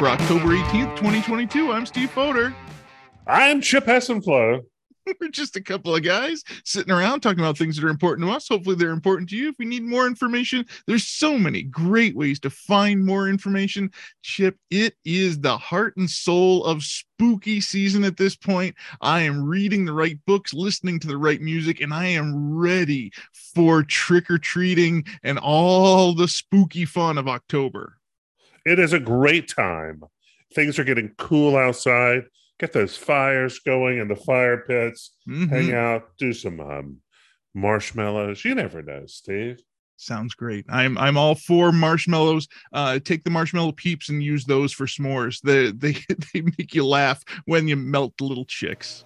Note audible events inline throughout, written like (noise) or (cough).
for October 18th, 2022. I'm Steve Foder. I'm Chip Hessenflow. (laughs) We're just a couple of guys sitting around talking about things that are important to us. Hopefully, they're important to you. If we need more information, there's so many great ways to find more information. Chip, it is the heart and soul of spooky season at this point. I am reading the right books, listening to the right music, and I am ready for trick or treating and all the spooky fun of October. It is a great time. Things are getting cool outside get those fires going in the fire pits, mm-hmm. hang out, do some um, marshmallows. You never know, Steve. Sounds great. I'm I'm all for marshmallows. Uh, take the marshmallow peeps and use those for s'mores. They they (laughs) they make you laugh when you melt the little chicks.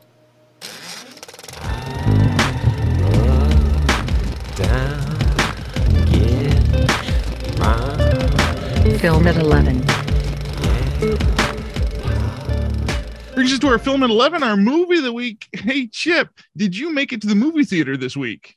Film at eleven brings us to our film at 11, our movie of the week. (laughs) Hey, Chip, did you make it to the movie theater this week?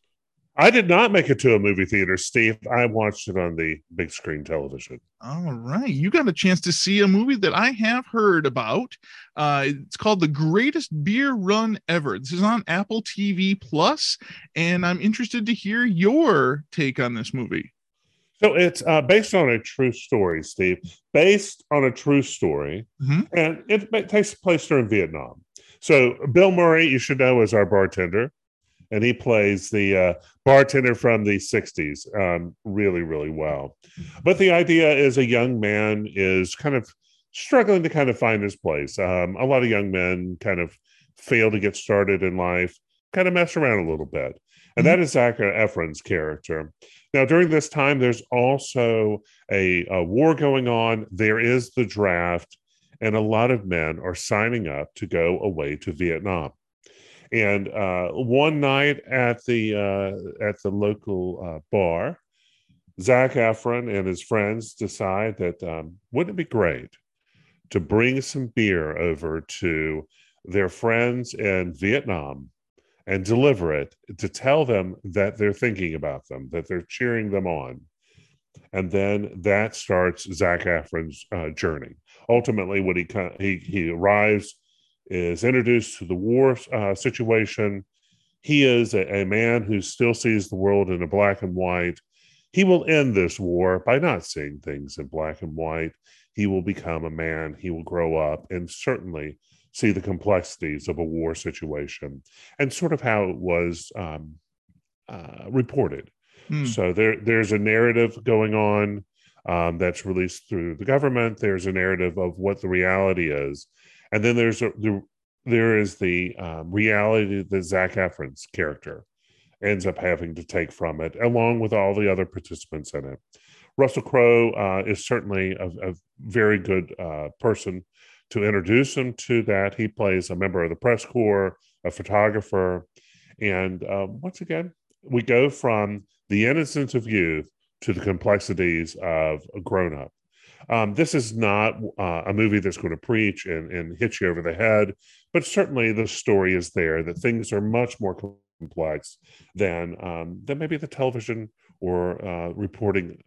I did not make it to a movie theater, Steve. I watched it on the big screen television. All right. You got a chance to see a movie that I have heard about. Uh, it's called The Greatest Beer Run Ever. This is on Apple TV Plus, and I'm interested to hear your take on this movie. So it's uh, based on a true story, Steve. Based on a true story, mm-hmm. and it, it, takes place during Vietnam. So Bill Murray, you should know, is our bartender, and he plays the uh, bartender from the '60s um, really, really well. But the idea is a young man is kind of struggling to kind of find his place. Um, a lot of young men kind of fail to get started in life, kind of mess around a little bit. And mm-hmm. that is Zac Efron's character. Now, during this time, there's also a, a war going on. There is the draft, and a lot of men are signing up to go away to Vietnam. And uh, one night at the uh, at the local uh, bar, Zac Efron and his friends decide that um, wouldn't it be great to bring some beer over to their friends in Vietnam and deliver it to tell them that they're thinking about them, that they're cheering them on. And then that starts Zac Efron's uh, journey. Ultimately, when he, he, he arrives, is introduced to the war uh, situation. He is a, a man who still sees the world in a black and white. He will end this war by not seeing things in black and white. He will become a man. He will grow up and certainly see the complexities of a war situation and sort of how it was um, uh, reported. Hmm. So there, there's a narrative going on um, that's released through the government. There's a narrative of what the reality is, and then there's a, the, there is the um, reality that Zac Efron's character ends up having to take from it, along with all the other participants in it. Russell Crowe uh, is certainly a, a very good uh, person to introduce him to that. He plays a member of the press corps, a photographer. And um, once again, we go from the innocence of youth to the complexities of a grown up. Um, this is not uh, a movie that's going to preach and, and hit you over the head, but certainly the story is there that things are much more complex than um, than maybe the television or uh, reporting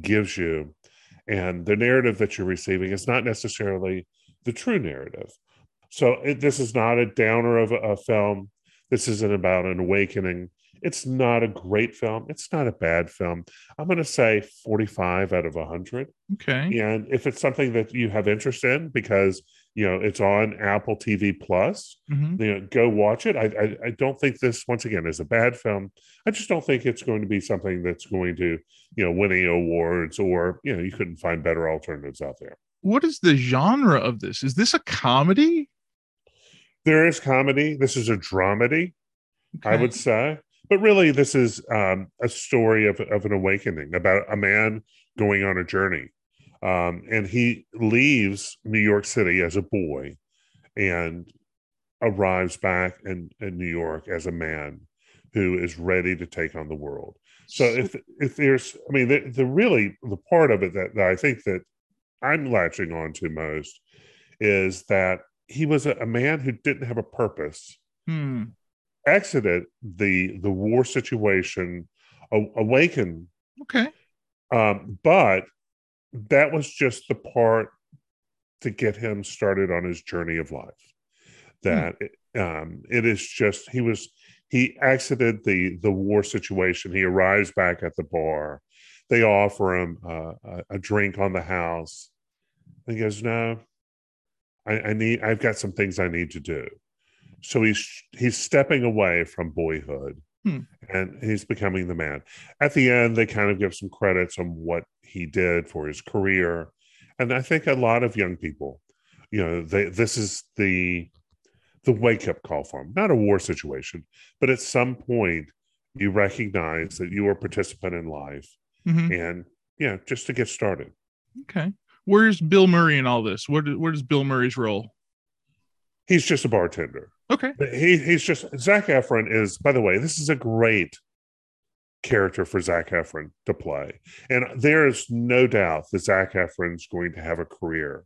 gives you. And the narrative that you're receiving is not necessarily the true narrative. So it, this is not a downer of a, a film. This isn't about an awakening. It's not a great film. It's not a bad film. I'm going to say 45 out of 100. Okay. And if it's something that you have interest in, because you know it's on Apple TV Plus, mm-hmm. you know, go watch it. I, I, I don't think this once again is a bad film. I just don't think it's going to be something that's going to you know winning awards or you know you couldn't find better alternatives out there what is the genre of this? Is this a comedy? There is comedy. This is a dramedy, okay. I would say. But really, this is um, a story of, of an awakening about a man going on a journey. Um, and he leaves New York City as a boy and arrives back in, in New York as a man who is ready to take on the world. So if if there's, I mean, the, the really the part of it that, that I think that I'm latching on to most is that he was a, a man who didn't have a purpose. Hmm. Exited the the war situation, a, awakened. Okay. Um, but that was just the part to get him started on his journey of life. That hmm. um, it is just he was he exited the the war situation. He arrives back at the bar. They offer him uh, a, a, drink on the house. And he goes, "No, I, I need. I've got some things I need to do." So he's he's stepping away from boyhood Hmm. And he's becoming the man. At the end, they kind of give some credits on what he did for his career. And I think a lot of young people, you know, they, this is the the wake up call for him. Not a war situation, but at some point, you recognize that you are a participant in life, mm-hmm. and yeah, just to get started. Okay, where's Bill Murray in all this? Where, where does Bill Murray's role? He's just a bartender. Okay. He he's just Zac Efron is. By the way, this is a great character for Zac Efron to play, and there is no doubt that Zac Efron's going to have a career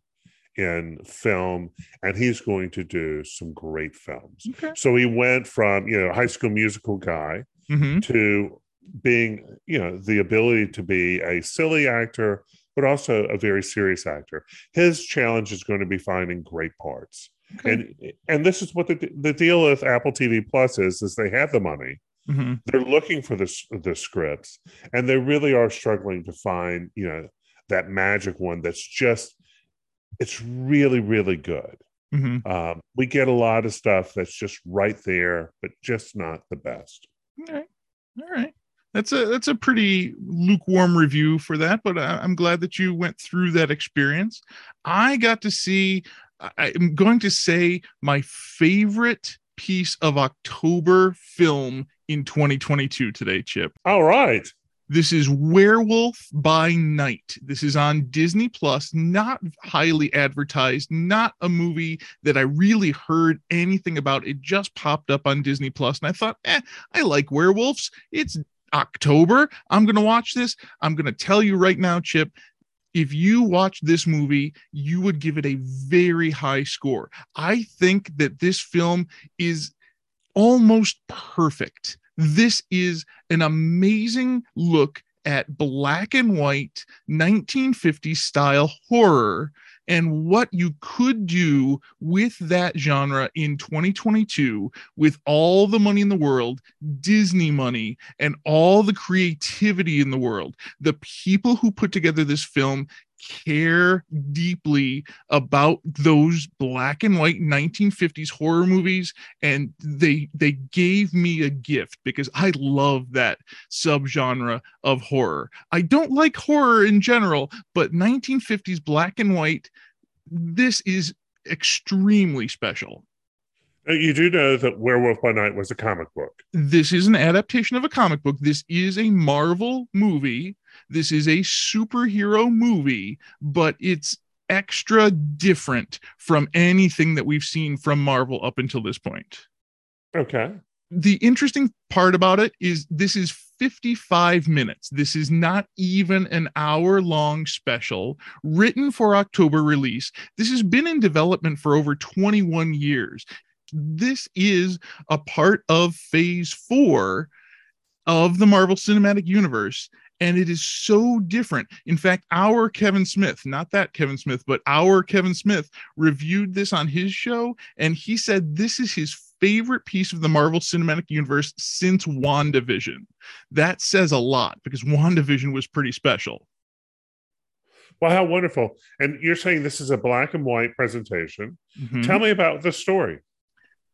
in film, and he's going to do some great films. Okay. So he went from you know high school musical guy mm-hmm. to being you know the ability to be a silly actor but also a very serious actor his challenge is going to be finding great parts Okay. And and this is what the the deal with Apple TV Plus is is they have the money. Mm-hmm. They're looking for the the scripts, and they really are struggling to find you know that magic one that's just it's really really good. Mm-hmm. Um, we get a lot of stuff that's just right there, but just not the best. All right, all right. That's a that's a pretty lukewarm review for that, but I, I'm glad that you went through that experience. I got to see I'm going to say my favorite piece of October film in 2022 today, Chip. All right. This is Werewolf by Night. This is on Disney Plus, not highly advertised, not a movie that I really heard anything about. It just popped up on Disney Plus, and I thought, eh, I like werewolves. It's October. I'm going to watch this. I'm going to tell you right now, Chip, if you watch this movie, you would give it a very high score. I think that this film is almost perfect. This is an amazing look at black and white 1950s style horror and what you could do with that genre in 2022 with all the money in the world, Disney money, and all the creativity in the world. The people who put together this film care deeply about those black and white 1950s horror movies and they they gave me a gift because I love that subgenre of horror. I don't like horror in general, but 1950s black and white this is extremely special. Uh, you do know that Werewolf by Night was a comic book. This is an adaptation of a comic book. This is a Marvel movie this is a superhero movie, but it's extra different from anything that we've seen from Marvel up until this point. Okay. The interesting part about it is this is 55 minutes. This is not even an hour long special written for October release. This has been in development for over 21 years. This is a part of phase four of the Marvel Cinematic Universe and it is so different. In fact, our Kevin Smith, not that Kevin Smith, but our Kevin Smith reviewed this on his show, and he said this is his favorite piece of the Marvel Cinematic Universe since WandaVision. That says a lot because WandaVision was pretty special. Well, how wonderful. And you're saying this is a black and white presentation. Mm-hmm. Tell me about the story.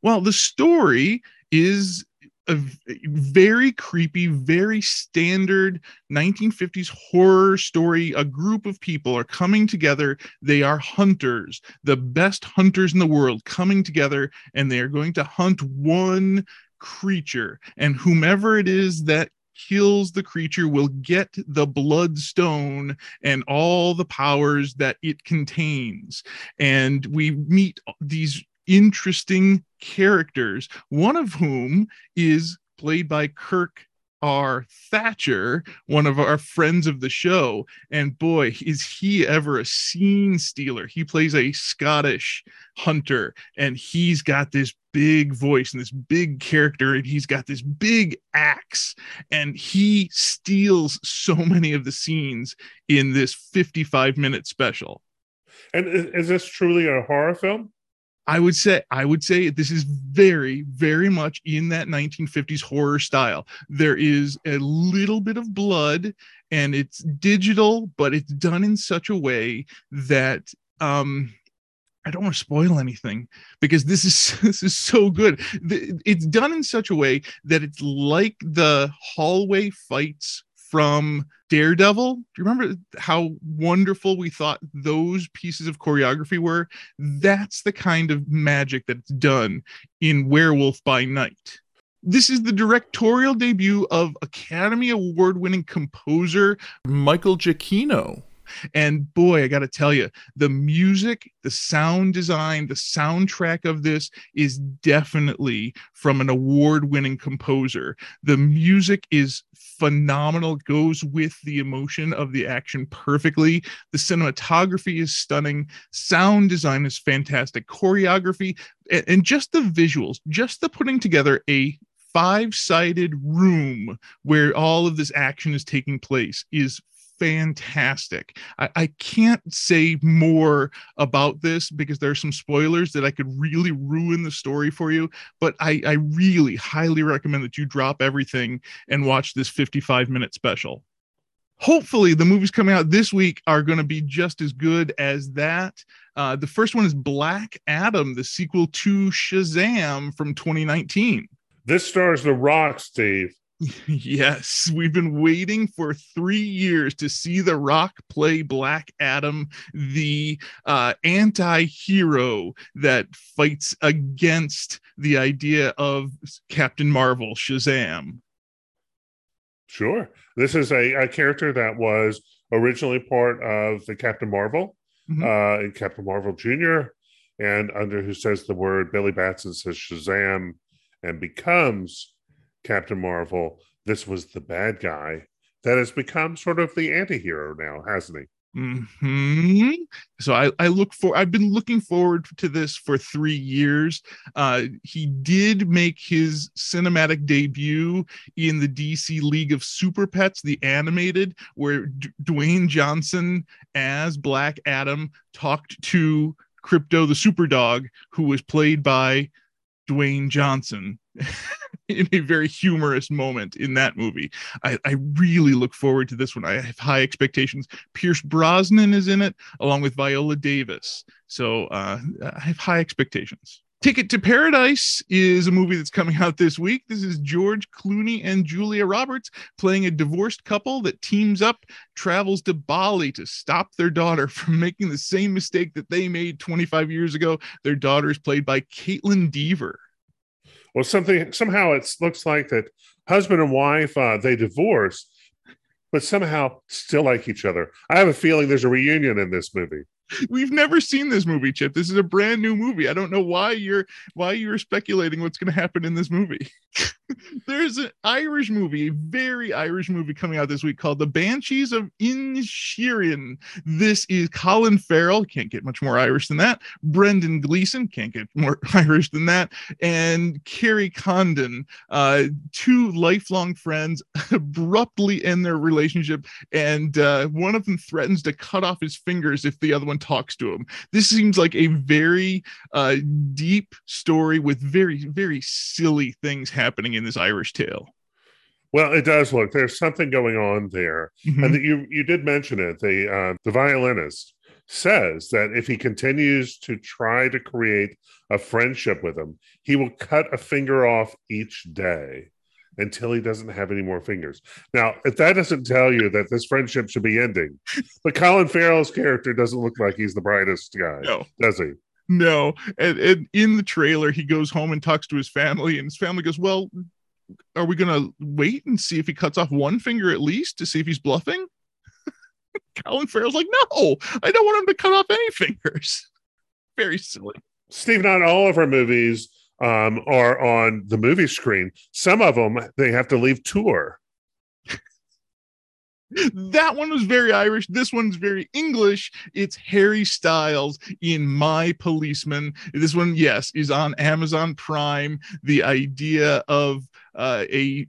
Well, the story is a very creepy, very standard 1950s horror story. A group of people are coming together. They are hunters, the best hunters in the world, coming together, and they are going to hunt one creature. And whomever it is that kills the creature will get the bloodstone and all the powers that it contains. And we meet these interesting characters, one of whom is played by Kirk R. Thatcher, one of our friends of the show. And boy, is he ever a scene stealer. He plays a Scottish hunter, and he's got this big voice and this big character, and he's got this big axe, and he steals so (laughs) many of the scenes in this 55 minute special. And is, is this truly a horror film? I would say I would say this is very very much in that 1950s horror style. There is a little bit of blood and it's digital but it's done in such a way that um I don't want to spoil anything because this is (laughs) this is so good. It's done in such a way that it's like the hallway fights from Daredevil. Do you remember how wonderful we thought those pieces of choreography were? That's the kind of magic that's done in Werewolf by Night. This is the directorial debut of Academy Award winning composer Michael Giacchino. And boy, I got to tell you, the music, the sound design, the soundtrack of this is definitely from an award winning composer. The music is phenomenal, goes with the emotion of the action perfectly. The cinematography is stunning, sound design is fantastic, choreography, and just the visuals, just the putting together a five sided room where all of this action is taking place is fantastic. I, I, can't say more about this because there are some spoilers that I could really ruin the story for you. But I, I really highly recommend that you drop everything and watch this 55 minute special. Hopefully, the movies coming out this week are going to be just as good as that. Uh, the first one is Black Adam, the sequel to Shazam from 2019. This stars The Rock, Steve. (laughs) Yes, we've been waiting for three years to see The Rock play Black Adam, the uh, anti hero that fights against the idea of Captain Marvel, Shazam. Sure. This is a, a character that was originally part of the Captain Marvel mm-hmm. uh, and Captain Marvel Jr., and under who says the word Billy Batson says Shazam and becomes Captain Marvel, this was the bad guy that has become sort of the anti-hero now, hasn't he? hmm So I, I look for I've been looking forward to this for three years. Uh, he did make his cinematic debut in the DC League of Super Pets, the animated, where D- Dwayne Johnson as Black Adam talked to Krypto the Super Dog, who was played by Dwayne Johnson. (laughs) in a very humorous moment in that movie. I, I, really look forward to this one. I have high expectations. Pierce Brosnan is in it along with Viola Davis. So uh, I have high expectations. Ticket to Paradise is a movie that's coming out this week. This is George Clooney and Julia Roberts playing a divorced couple that teams up, travels to Bali to stop their daughter (laughs) from making the same mistake that they made 25 years ago. Their daughter is played by Kaitlyn Dever well something somehow it looks like that husband and wife uh, they divorce but somehow still like each other i have a feeling there's a reunion in this movie We've never seen this movie, Chip. This is a brand new movie. I don't know why you're why you're speculating what's going to happen in this movie. (laughs) There's an Irish movie, a very Irish movie coming out this week called The Banshees of Inisherin. This is Colin Farrell, can't get much more Irish than that. Brendan Gleeson, can't get more (laughs) Irish than that. And Kerry Condon, uh, two lifelong friends, (laughs) abruptly end their relationship, and uh, one of them threatens to cut off his fingers if the other one talks to him. This seems like a very uh, deep story with very, very silly things happening in this Irish tale. Well, it does look. There's something going on there, mm-hmm. and you you did mention it. The uh, the violinist says that if he continues to try to create a friendship with him, he will cut a finger off each day until he doesn't have any more fingers. Now, if that doesn't tell you that this friendship should be ending, but Colin Farrell's character doesn't look like he's the brightest guy, no. does he? No. And, and in the trailer, he goes home and talks to his family, and his family goes, Well, are we to wait and see if he cuts off one finger at least to see if he's bluffing? (laughs) Colin Farrell's like, No, I don't want him to cut off any fingers. (laughs) Very silly. Steve, not all of our movies um, are on the movie screen. Some of them they have to leave tour. That one was very Irish. This one's very English. It's Harry Styles in My Policeman. This one, yes, is on Amazon Prime. The idea of uh, a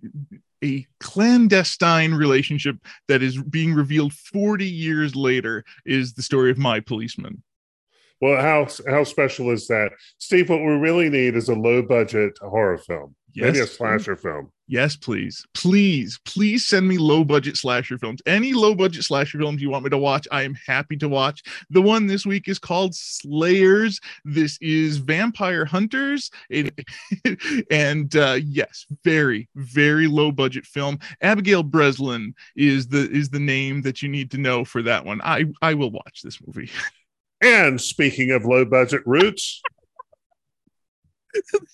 a clandestine relationship that is being revealed 40 years later is the story of My Policeman. Well, how how special is that, Steve? What we really need is a low budget horror film, Yes, maybe a please. slasher film. Yes, please. Please, please send me low budget slasher films. Any low budget slasher films you want me to watch, I am happy to watch. The one this week is called Slayers. This is Vampire Hunters. It, (laughs) and uh, yes, very, very low budget film. Abigail Breslin is the is the name that you need to know for that one. I I will watch this movie. (laughs) And speaking of low budget roots,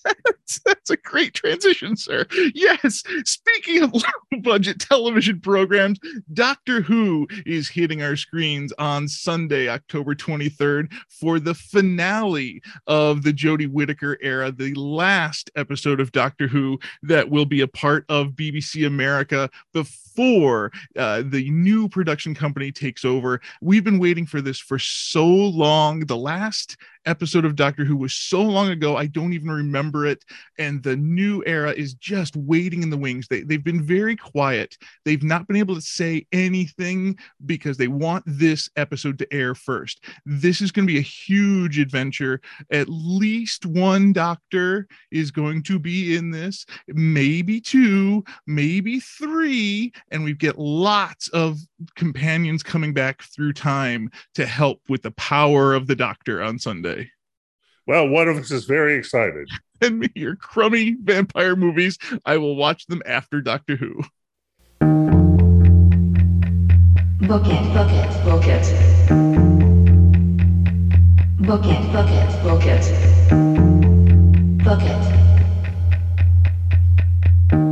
that's, that's a great transition, sir. Yes. Speaking of (laughs) low budget television programs, Doctor Who is hitting our screens on Sunday, October 23rd, for the finale of the Jodie Whittaker era, the last episode of Doctor Who that will be a part of BBC America before uh, the new production company takes over. We've been waiting for this for so long. The last episode of Doctor Who was so long ago, I don't even remember it. And the new era is just waiting in the wings. They, they've been very quiet. They've not been able to say anything because they want this episode to air first. This is going to be a huge adventure. At least one doctor is going to be in this, maybe two, maybe three. And we get lots of companions coming back through time to help with the power of the doctor on Sunday. Well, one of us is very excited. (laughs) Send me your crummy vampire movies. I will watch them after Doctor Who. Book it, book it, book it. Book it, book it, book it. Book it.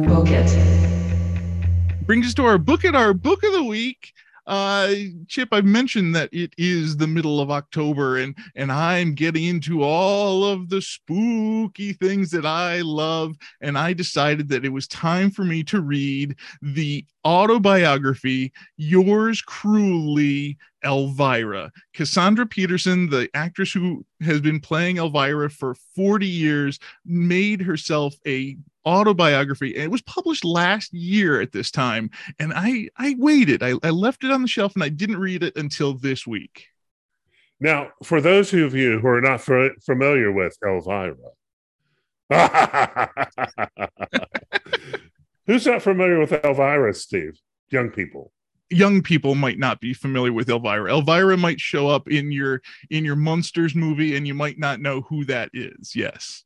Book it. Brings us to our book at our book of the week. Uh, Chip, I've mentioned that it is the middle of October, and and I'm getting into all of the spooky things that I love, and I decided that it was time for me to read the autobiography, Yours Cruelly, Elvira. Cassandra Peterson, the actress who has been playing Elvira for 40 years, made herself a autobiography and it was published last year at this time and i i waited. I, I left it on the shelf and i didn't read it until this week. Now, for those of you who are not fa- familiar with Elvira, (laughs) who's not familiar with Elvira, Steve? Young people. young people might not be familiar with elvira. Elvira might show up in your in your monsters movie and you might not know who that is. Yes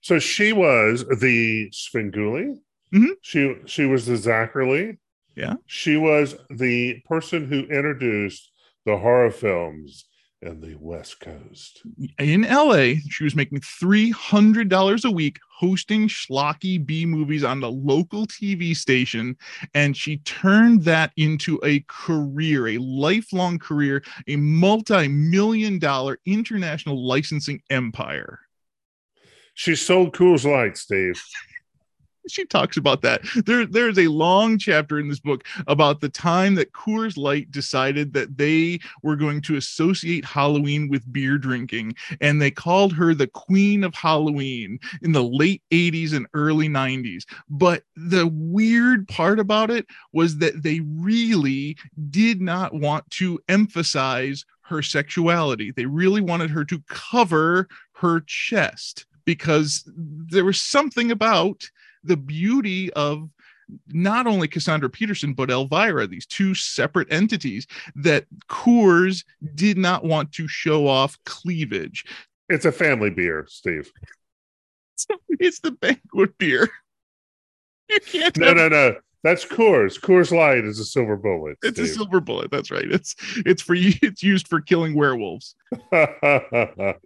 So she was the Svengoolie. Mhm. She she was the Zacherley. Yeah. She was the person who introduced the horror films in the West Coast. in LA, she was making $300 a week hosting schlocky B movies on the local TV station. And she turned that into a career, a lifelong career, a multi million dollar international licensing empire. She sold Coors Light, Steve. (laughs) she talks about that. There, there's a long chapter in this book about the time that Coors Light decided that they were going to associate Halloween with beer drinking, and they called her the Queen of Halloween in the late 80s and early 90s. But the weird part about it was that they really did not want to emphasize her sexuality. They really wanted her to cover her chest because there was something about the beauty of not only Cassandra Peterson, but Elvira, these two separate entities that Coors did not want to show off cleavage. It's a family beer, Steve. (laughs) It's the banquet beer. You can't No, have- no, no. That's Coors. Coors Light is a silver bullet. it's a silver bullet. That's right. It's it's for you. It's used for killing werewolves. (laughs) for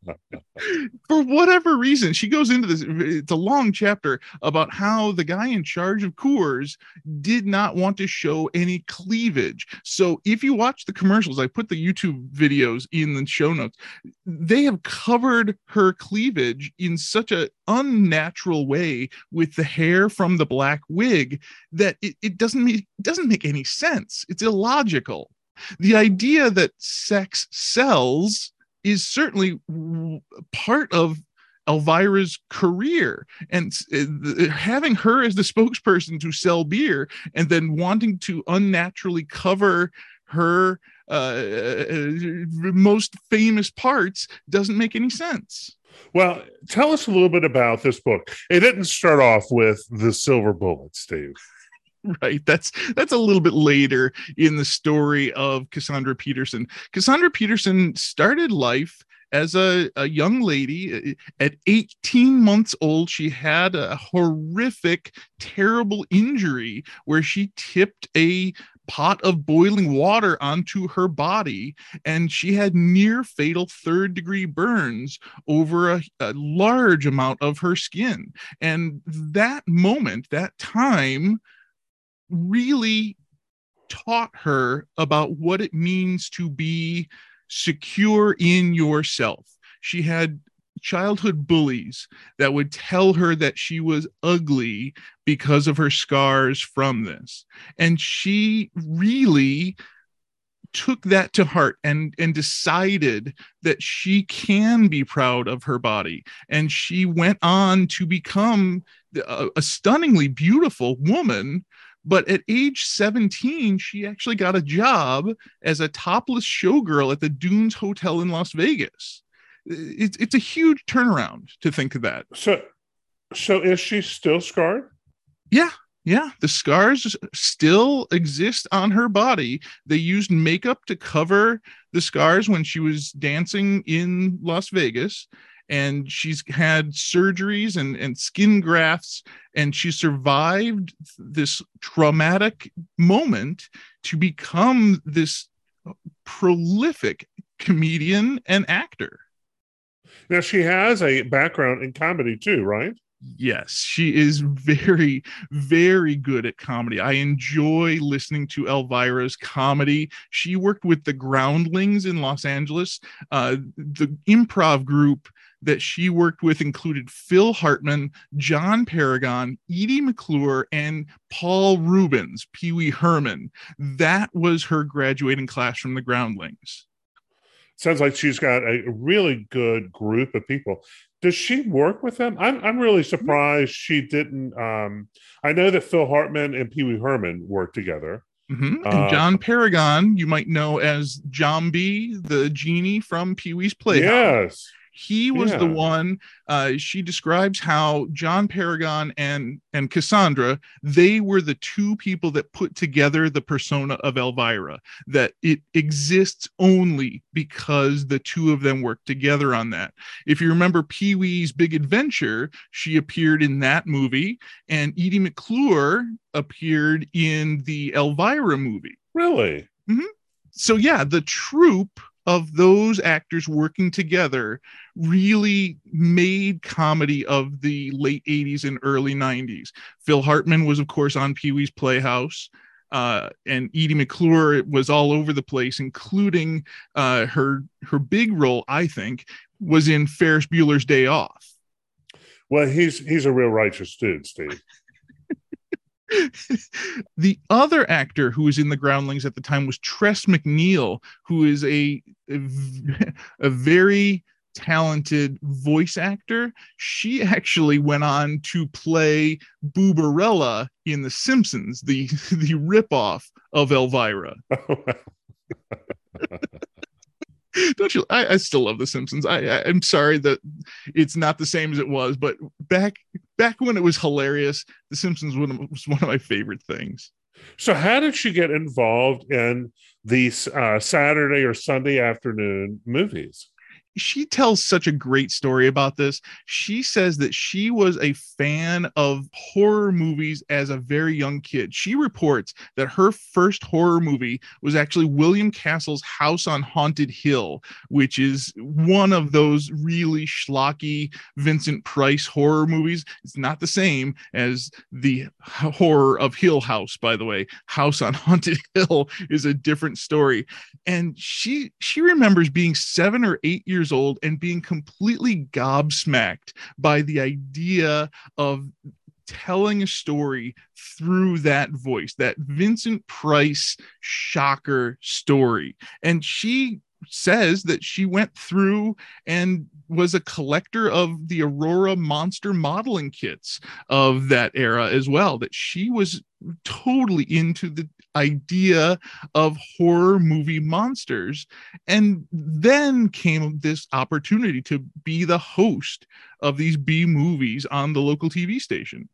whatever reason, she goes into this. It's a long chapter about how the guy in charge of Coors did not want to show any cleavage. So if you watch the commercials, I put the YouTube videos in the show notes. They have covered her cleavage in such a unnatural way with the hair from the black wig that it, it doesn't make doesn't make any sense. It's illogical. The idea that sex sells is certainly part of Elvira's career and uh, having her as the spokesperson to sell beer and then wanting to unnaturally cover her uh, most famous parts doesn't make any sense. Well, tell us a little bit about this book. It didn't start off with the silver bullet, Steve. (laughs) Right. That's that's a little bit later in the story of Cassandra Peterson. Cassandra Peterson started life as a, a young lady uh, at 18 months old she had a horrific terrible injury where she tipped a pot of boiling water onto her body and she had near fatal third degree burns over a, a, large amount of her skin and that moment that time really taught her about what it means to be secure in yourself she had childhood bullies that would tell her that she was ugly because of her scars from this. And she really took that to heart and and decided that she can be proud of her body and she went on to become a, a stunningly beautiful woman but at age 17 she actually got a job as a topless showgirl at the dunes hotel in las vegas it's it's a huge turnaround to think of that. So, so is she still scarred? Yeah, yeah. The scars still exist on her body. They used makeup to cover the scars when she was dancing in Las Vegas. And she's had surgeries and, and skin grafts, and she survived this traumatic moment to become this prolific comedian and actor. Now she has a background in comedy too, right? Yes, she is very, very good at comedy. I enjoy listening to Elvira's comedy. She worked with the Groundlings in Los Angeles. Uh, the improv group that she worked with included Phil Hartman, John Paragon, Edie McClurg, and Paul Reubens, Pee Wee Herman. That was her graduating class from the Groundlings sounds like she's got a really good group of people. Does she work with them? I'm I'm really mm-hmm. surprised she didn't. Um, I know that Phil Hartman and Pee Wee Herman worked together. Mm-hmm. And uh, John Paragon, you might know as Jambi, the genie from Pee Wee's Playhouse. Yes. He was yeah. the one. Uh, she describes how John Paragon and and Cassandra they were the two people that put together the persona of Elvira. That it exists only because the two of them worked together on that. If you remember Pee Wee's Big Adventure, she appeared in that movie, and Edie McClurg appeared in the Elvira movie. Really? Mm-hmm. So yeah, the troupe of those actors working together really made comedy of the late 80s and early 90s. Phil Hartman was, of course, on Pee Wee's Playhouse. Uh, and Edie McClurg was all over the place, including uh, her her big role, I think, was in Ferris Bueller's Day Off. Well, he's he's a real righteous dude, Steve. (laughs) the other actor who was in the groundlings at the time was Tress MacNeille, who is a, a, (laughs) a very talented voice actor. She actually went on to play Booberella in The Simpsons, the (laughs) the ripoff of Elvira. Oh, don't you I, I, still love the simpsons I, I am sorry that it's not the same as it was but back back when it was hilarious the simpsons was one of my favorite things. So how did she get involved in these uh, saturday or sunday afternoon movies she tells such a great story about this. She says that she was a fan of horror movies as a very young kid. She reports that her first horror movie was actually William Castle's House on Haunted Hill, which is one of those really schlocky Vincent Price horror movies. It's not the same as the horror of Hill House, by the way. House on (laughs) Haunted Hill is a different story. And she she remembers being 7 or 8 years years old and being completely gobsmacked by the idea of telling a story through that voice, that Vincent Price shocker story. And she says that she went through and was a collector of the Aurora monster modeling kits of that era as well, that she was totally into the idea of horror movie monsters. And then came this opportunity to be the host of these B movies on the local TV station.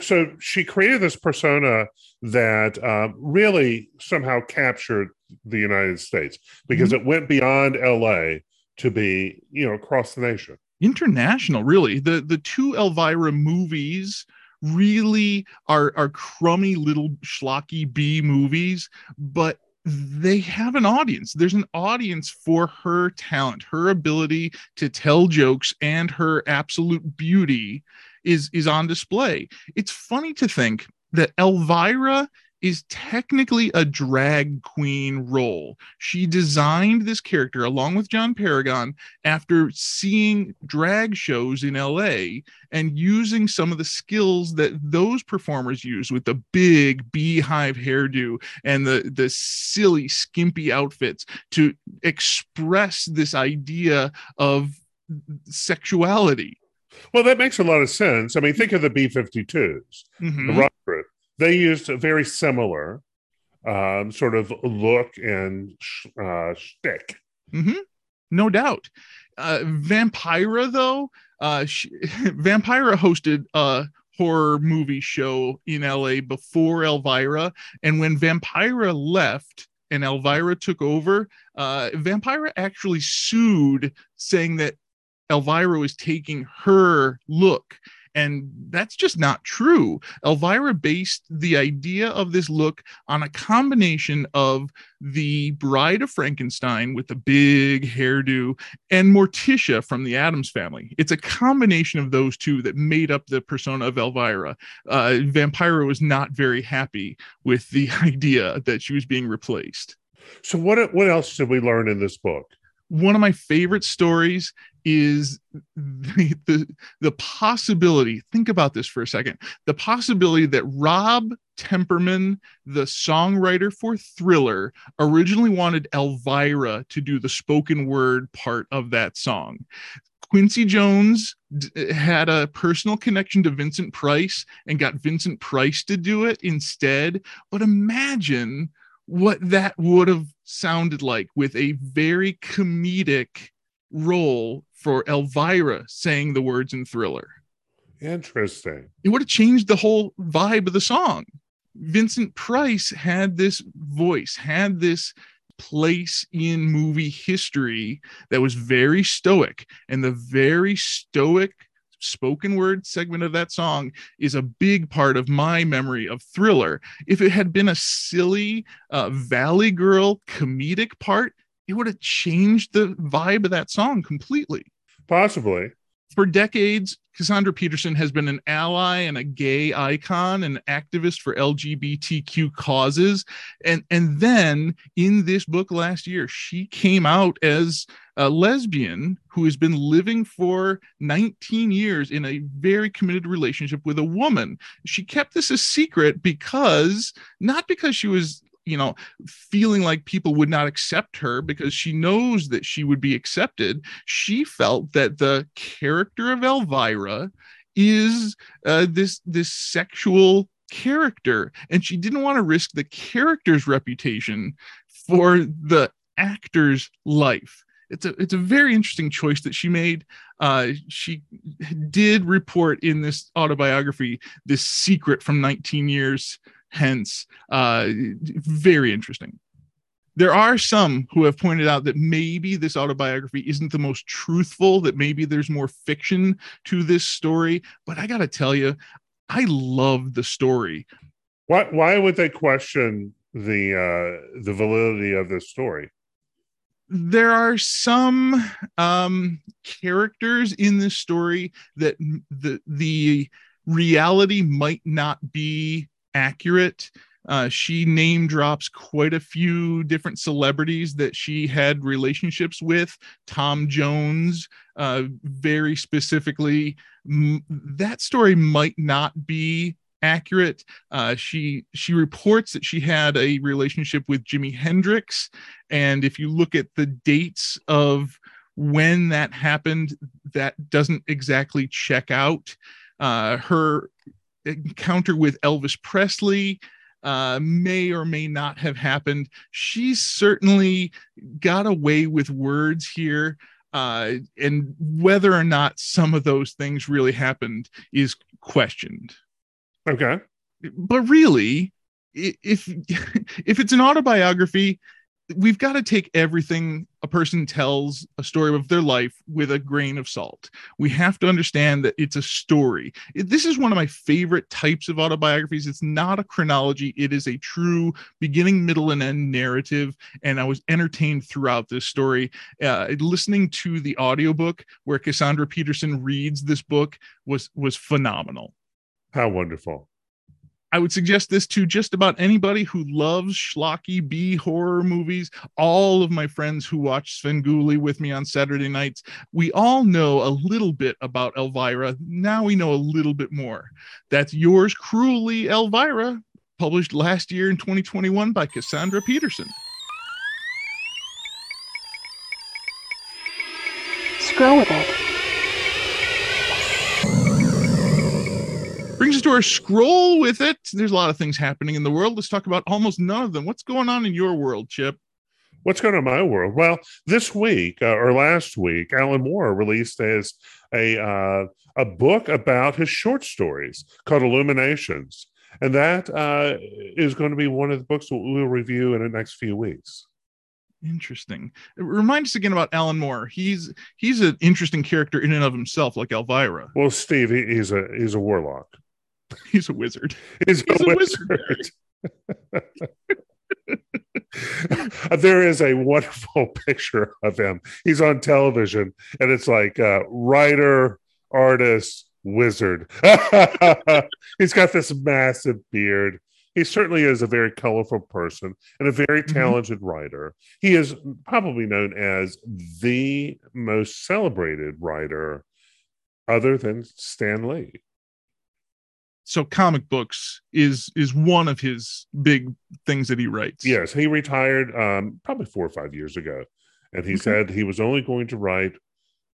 So she created this persona that um, really somehow captured the United States because mm-hmm. it went beyond LA to be, you know, across the nation. International, really. The the two Elvira movies really are are crummy little schlocky B movies, but they have an audience. There's an audience for her talent, her ability to tell jokes, and her absolute beauty is is on display. It's funny to think that Elvira is technically a drag queen role. She designed this character along with John Paragon after seeing drag shows in LA and using some of the skills that those performers use with the big beehive hairdo and the the silly skimpy outfits to express this idea of sexuality well, that makes a lot of sense. I mean, think of the B 52s, mm-hmm. the rock group. They used a very similar um, sort of look and uh, shtick. Mm-hmm. No doubt. Uh, Vampira, though, uh, (laughs) Vampira hosted a horror movie show in LA before Elvira. And when Vampira left, and Elvira took over, uh, Vampira actually sued, saying that Elvira was taking her look. And that's just not true. Elvira based the idea of this look on a combination of the Bride of Frankenstein with the big hairdo and Morticia from the Addams family. It's a combination of those two that made up the persona of Elvira. Uh, Vampira was not very happy with the (laughs) idea that she was being replaced. So, what, what else did we learn in this book? One of my favorite stories is the, the, the possibility think about this for a second the possibility that Rod Temperton the songwriter for thriller originally wanted elvira to do the spoken word part of that song Quincy Jones d- had a personal connection to Vincent Price and got Vincent Price to do it instead. But imagine what that would have sounded like with a very comedic role for Elvira saying the words in Thriller. Interesting. It would have changed the whole vibe of the song. Vincent Price had this voice, had this place in movie history that was very stoic, and the very stoic spoken word segment of that song is a big part of my memory of Thriller. If it had been a silly uh, Valley Girl comedic part, it would have changed the vibe of that song completely. Possibly. For decades, Cassandra Peterson has been an ally and a gay icon, an activist for LGBTQ causes. And, and then in this book last year, she came out as a lesbian who has been living for 19 years in a very committed relationship with a woman. She kept this a secret because, not because she was you know feeling like people would not accept her because she knows that she would be accepted she felt that the character of elvira is uh, this this sexual character and she didn't want to risk the character's reputation for the actor's life it's a it's a very interesting choice that she made. Uh, she did report in this autobiography this secret from 19 years hence. Uh, very interesting. There are some who have pointed out that maybe this autobiography isn't the most truthful, that maybe there's more fiction to this story. But I got to tell you, I love the story. Why, why would they question the uh, the validity of this story? there are some um, characters in this story that the the reality might not be accurate. Uh, she name drops quite a few different celebrities that she had relationships with. Tom Jones, uh, very specifically. M- that story might not be accurate. Uh, she she reports that she had a relationship with Jimi Hendrix, and if you look at the dates of when that happened, that doesn't exactly check out. Uh, her encounter with Elvis Presley uh, may or may not have happened. She's certainly got away with words here. Uh, and whether or not some of those things really happened is questioned. Okay. But really, if (laughs) if it's an autobiography, we've got to take everything a person tells a story of their life with a grain of salt. We have to understand that it's a story. This is one of my favorite types of autobiographies. It's not a chronology, it is a true beginning, middle, and end narrative. And I was entertained throughout this story. Uh, listening to the audiobook where Cassandra Peterson reads this book was was phenomenal. How wonderful. I would suggest this to just about anybody who loves schlocky B horror movies. All of my friends who watch Svengoolie with me on Saturday nights, we all know a little bit about Elvira. Now we know a little bit more. That's yours cruelly, Elvira, published last year in 2021 by Cassandra Peterson. Scroll with it. Brings us to our scroll with it. There's a lot of things happening in the world. Let's talk about almost none of them. What's going on in your world, Chip? What's going on in my world? Well, this week uh, or last week, Alan Moore released as a uh, a book about his short stories called Illuminations, and that uh, is going to be one of the books that we'll review in the next few weeks. Interesting. Remind us again about Alan Moore. He's he's an interesting character in and of himself, like Elvira. Well, Steve, he's a he's a warlock. (laughs) He's a wizard. He's, He's a a wizard. wizard. (laughs) (laughs) there is a wonderful picture of him. He's on television, and it's like uh, writer, artist, wizard. He's got this massive beard. He certainly is a very colorful person and a very Mhm. talented writer. He is probably known as the most celebrated writer, other than Stan Lee. So comic books is is one of his big things that he writes. Yes, he retired um, probably four or five years ago, and he Okay. said he was only going to write,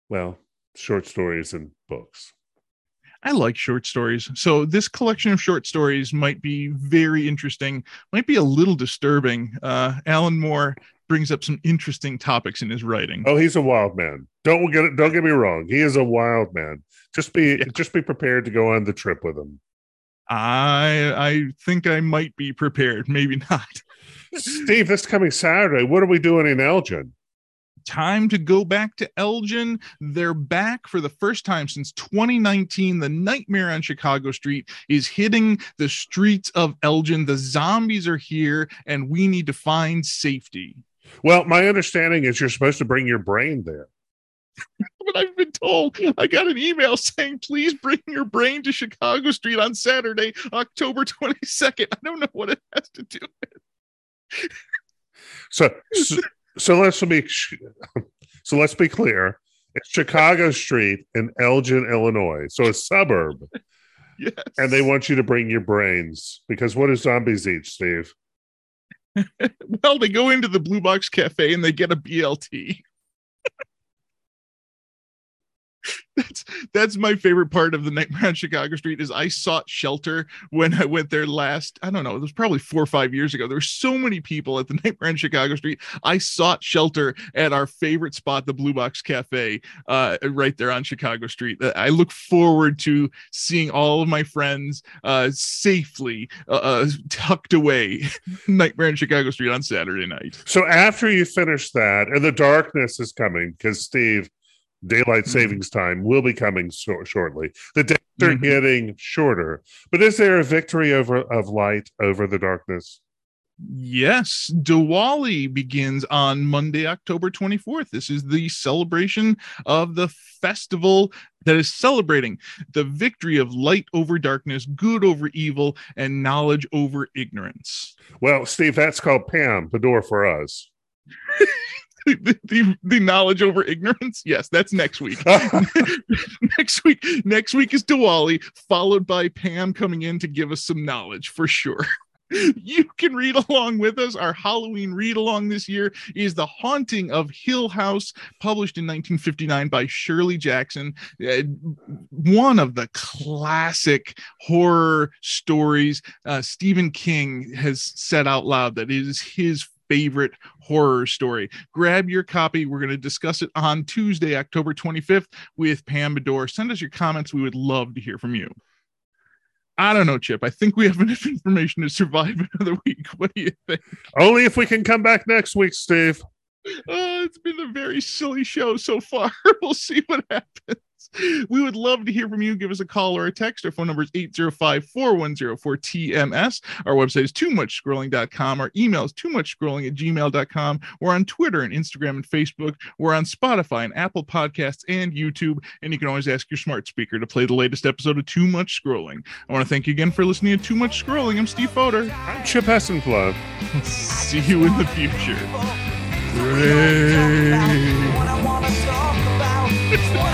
well, short stories and books. I like short stories. So this collection of short stories might be very interesting, might be a little disturbing. Uh, Alan Moore brings up some interesting topics in his writing. Oh, he's a wild man. Don't get it. Don't get me wrong. He is a wild man. Just be just be prepared to go on the trip with him. I I think I might be prepared, maybe (laughs) not. Steve, this coming Saturday, what are we doing in Elgin? time to go back to Elgin. They're back for the first time since 2019. The Nightmare on Chicago Street is hitting the streets of Elgin. The zombies are here, and we need to find safety. Well, my understanding is you're supposed to bring your brain there. (laughs) But I've been told I got an email (laughs) saying, please bring your brain to Chicago Street on Saturday, October 22nd. I don't know what it has to do. So, so, so let's be so let's be clear. It's Chicago Street in Elgin, Illinois, so a suburb, (laughs) Yes. and they want you to bring your brains because what do zombies eat, Steve? (laughs) well, they go into the Blue Box Cafe and they get a BLT. (laughs) that's that's my favorite part of the Nightmare on Chicago Street is I sought shelter when I went there last. I don't know, it was probably four or five years ago. There were so many people at the (laughs) Nightmare on Chicago Street. I sought shelter at our favorite spot, the Blue Box Cafe, uh, right there on Chicago Street. Uh, I look forward to seeing all of my friends uh, safely uh, uh, tucked away (laughs) Nightmare on Chicago Street on Saturday night. So after you finish that, and the darkness is coming because Steve, daylight Mhm. savings time will be coming so- shortly. The days are Mhm. getting shorter, but is there a victory over of light over the darkness? Yes, Diwali begins on Monday, October 24th. This is the celebration of the festival that is celebrating the victory of light over darkness, good over evil, and knowledge over ignorance. Well, Steve, that's called Pam Bedore for us. (laughs) the, the, the knowledge over ignorance. Yes, that's next week. (laughs) next week, next week is Diwali, followed by Pam coming in to give us some knowledge for sure. (laughs) You can read along with us. Our Halloween read along this year is The Haunting of Hill House, published in 1959 by Shirley Jackson. Uh, one of the classic horror stories uh, Stephen King has said out loud that it is his favorite horror story. Grab your copy. We're going to discuss it on Tuesday, October 25th with Pam Bedore. Send us your comments. We would love to hear from you. I don't know, Chip. I think we have (laughs) enough information to survive (laughs) another week. What do you think? Only if we can come back next week, Steve. Uh, it's been a very silly show so far. (laughs) we'll see what happens. (laughs) We would love to hear from you. Give us a call or a text. Our phone number is 805 4104 TMS. Our website is too much scrolling.com. Our email is too much scrolling at gmail.com. We're on Twitter and Instagram and Facebook. We're on Spotify and Apple Podcasts and YouTube. And you can always ask your smart speaker to play the latest episode of Too Much Scrolling. I want to thank you again for listening to Too Much Scrolling. I'm Steve Foder. I'm Chip Hessenflow. (laughs) See you in the future. What (laughs)